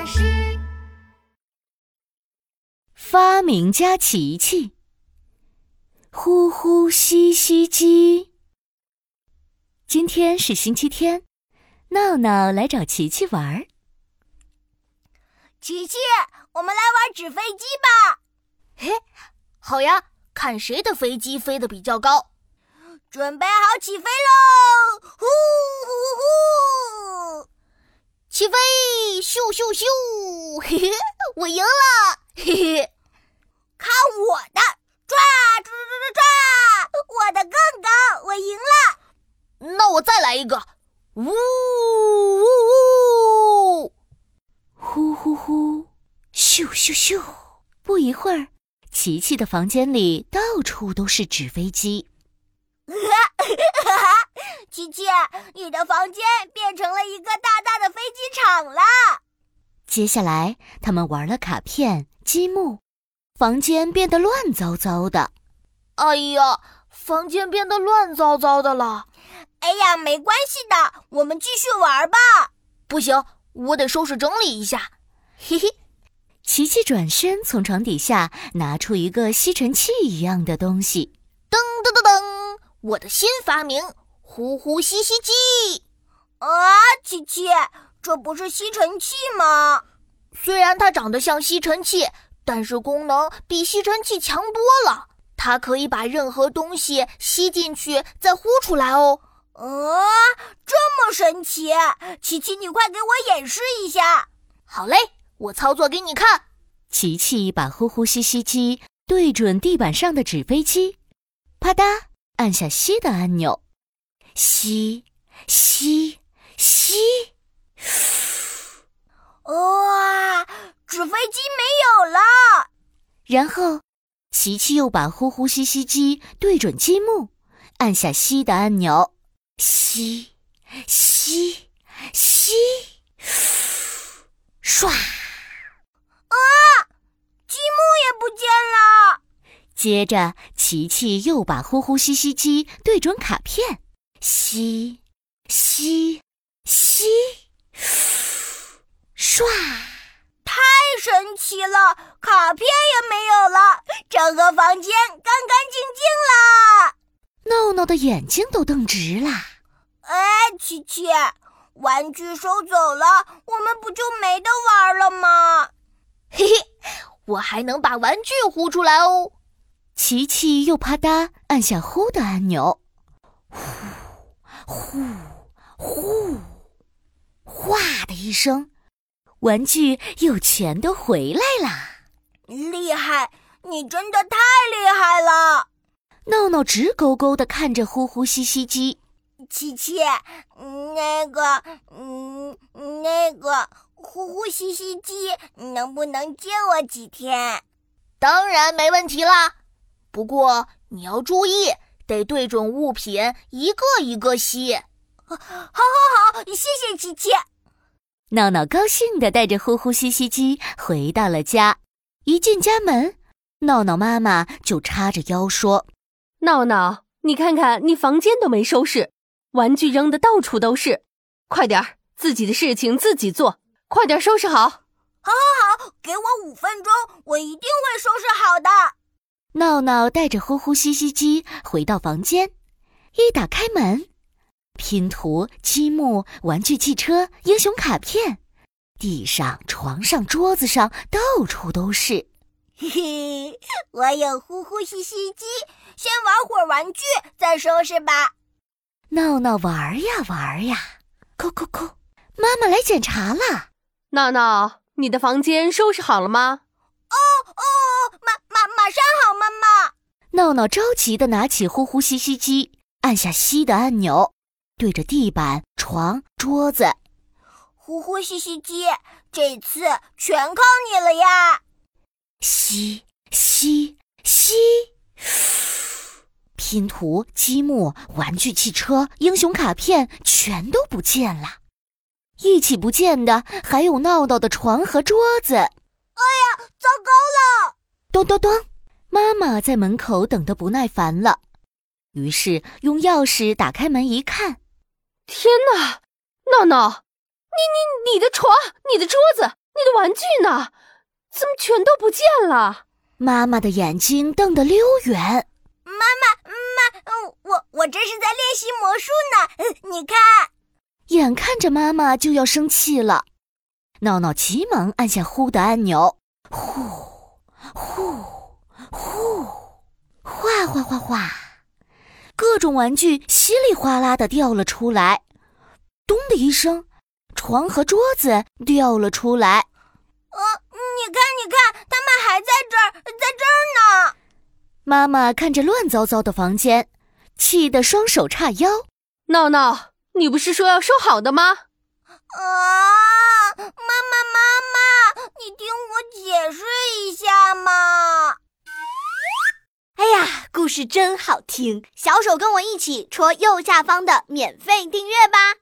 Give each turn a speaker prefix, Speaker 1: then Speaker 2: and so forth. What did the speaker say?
Speaker 1: 老师，
Speaker 2: 发明家琪琪，呼呼吸吸机。今天是星期天，闹闹来找琪琪玩儿。
Speaker 3: 琪琪，我们来玩纸飞机吧！
Speaker 4: 嘿，好呀，看谁的飞机飞得比较高。
Speaker 3: 准备好起飞喽！呼！
Speaker 4: 起飞！咻咻咻！嘿嘿，我赢了！嘿嘿，
Speaker 3: 看我的！抓抓抓抓抓！我的更高，我赢了！
Speaker 4: 那我再来一个！呜呜呜！
Speaker 2: 呼呼呼！咻咻咻！不一会儿，琪琪的房间里到处都是纸飞机。
Speaker 3: 哈哈，琪琪，你的房间变成了一个大大的飞机场了。
Speaker 2: 接下来，他们玩了卡片、积木，房间变得乱糟糟的。
Speaker 4: 哎呀，房间变得乱糟糟的了。
Speaker 3: 哎呀，没关系的，我们继续玩吧。
Speaker 4: 不行，我得收拾整理一下。嘿嘿，
Speaker 2: 琪琪转身从床底下拿出一个吸尘器一样的东西，
Speaker 4: 噔噔噔噔。我的新发明——呼呼吸吸机
Speaker 3: 啊！琪琪，这不是吸尘器吗？
Speaker 4: 虽然它长得像吸尘器，但是功能比吸尘器强多了。它可以把任何东西吸进去，再呼出来哦。
Speaker 3: 呃，这么神奇！琪琪，你快给我演示一下。
Speaker 4: 好嘞，我操作给你看。
Speaker 2: 琪琪把呼呼吸吸机对准地板上的纸飞机，啪嗒。按下吸的按钮，吸，吸，吸，
Speaker 3: 哇，纸飞机没有了。
Speaker 2: 然后，琪琪又把呼呼吸吸机对准积木，按下吸的按钮，吸，吸，吸，唰！
Speaker 3: 啊，积木也不见了。
Speaker 2: 接着，琪琪又把呼呼吸吸机对准卡片，吸，吸，吸，唰！
Speaker 3: 太神奇了，卡片也没有了，整个房间干干净净了。
Speaker 2: 闹闹的眼睛都瞪直了。
Speaker 3: 哎，琪琪，玩具收走了，我们不就没得玩了吗？
Speaker 4: 嘿嘿，我还能把玩具呼出来哦。
Speaker 2: 琪琪又啪嗒按下呼的按钮，呼呼呼，哗的一声，玩具又全都回来了。
Speaker 3: 厉害，你真的太厉害了！
Speaker 2: 闹闹直勾勾的看着呼呼吸吸机。
Speaker 3: 琪琪，那个，嗯，那个呼呼吸吸机能不能借我几天？
Speaker 4: 当然没问题啦。不过你要注意，得对准物品，一个一个吸。
Speaker 3: 好，好，好，谢谢琪琪。
Speaker 2: 闹闹高兴地带着呼呼吸吸机回到了家。一进家门，闹闹妈妈就叉着腰说：“
Speaker 5: 闹闹，你看看，你房间都没收拾，玩具扔的到处都是，快点儿，自己的事情自己做，快点收拾好。”“好，
Speaker 3: 好，好，给我五分钟，我一定会收拾好的。”
Speaker 2: 闹闹带着呼呼吸吸机回到房间，一打开门，拼图、积木、玩具汽车、英雄卡片，地上、床上、桌子上到处都是。
Speaker 3: 嘿嘿，我有呼呼吸吸机，先玩会儿玩具，再收拾吧。
Speaker 2: 闹闹玩呀玩呀，扣扣扣，妈妈来检查了。
Speaker 5: 闹闹，你的房间收拾好了吗？
Speaker 3: 哦哦，马马马上好，妈妈。
Speaker 2: 闹闹着急的拿起呼呼吸吸机，按下吸的按钮，对着地板、床、桌子，
Speaker 3: 呼呼吸吸机，这次全靠你了呀！
Speaker 2: 吸吸吸，拼图、积木、玩具汽车、英雄卡片全都不见了，一起不见的还有闹闹的床和桌子。
Speaker 3: 哎呀，糟糕了！
Speaker 2: 咚咚咚，妈妈在门口等得不耐烦了，于是用钥匙打开门一看，
Speaker 5: 天哪！闹闹，你你你的床、你的桌子、你的玩具呢？怎么全都不见了？
Speaker 2: 妈妈的眼睛瞪得溜圆。
Speaker 3: 妈妈，妈，我我这是在练习魔术呢。你看，
Speaker 2: 眼看着妈妈就要生气了，闹闹急忙按下呼的按钮，呼，呼，呼，哗哗哗哗，各种玩具稀里哗啦的掉了出来。咚的一声，床和桌子掉了出来。
Speaker 3: 呃，你看，你看，他们还在这儿，在这儿呢。
Speaker 2: 妈妈看着乱糟糟的房间，气得双手叉腰。
Speaker 5: 闹闹，你不是说要收好的吗？
Speaker 3: 啊，妈妈，妈妈，你听我
Speaker 1: 是真好听，小手跟我一起戳右下方的免费订阅吧。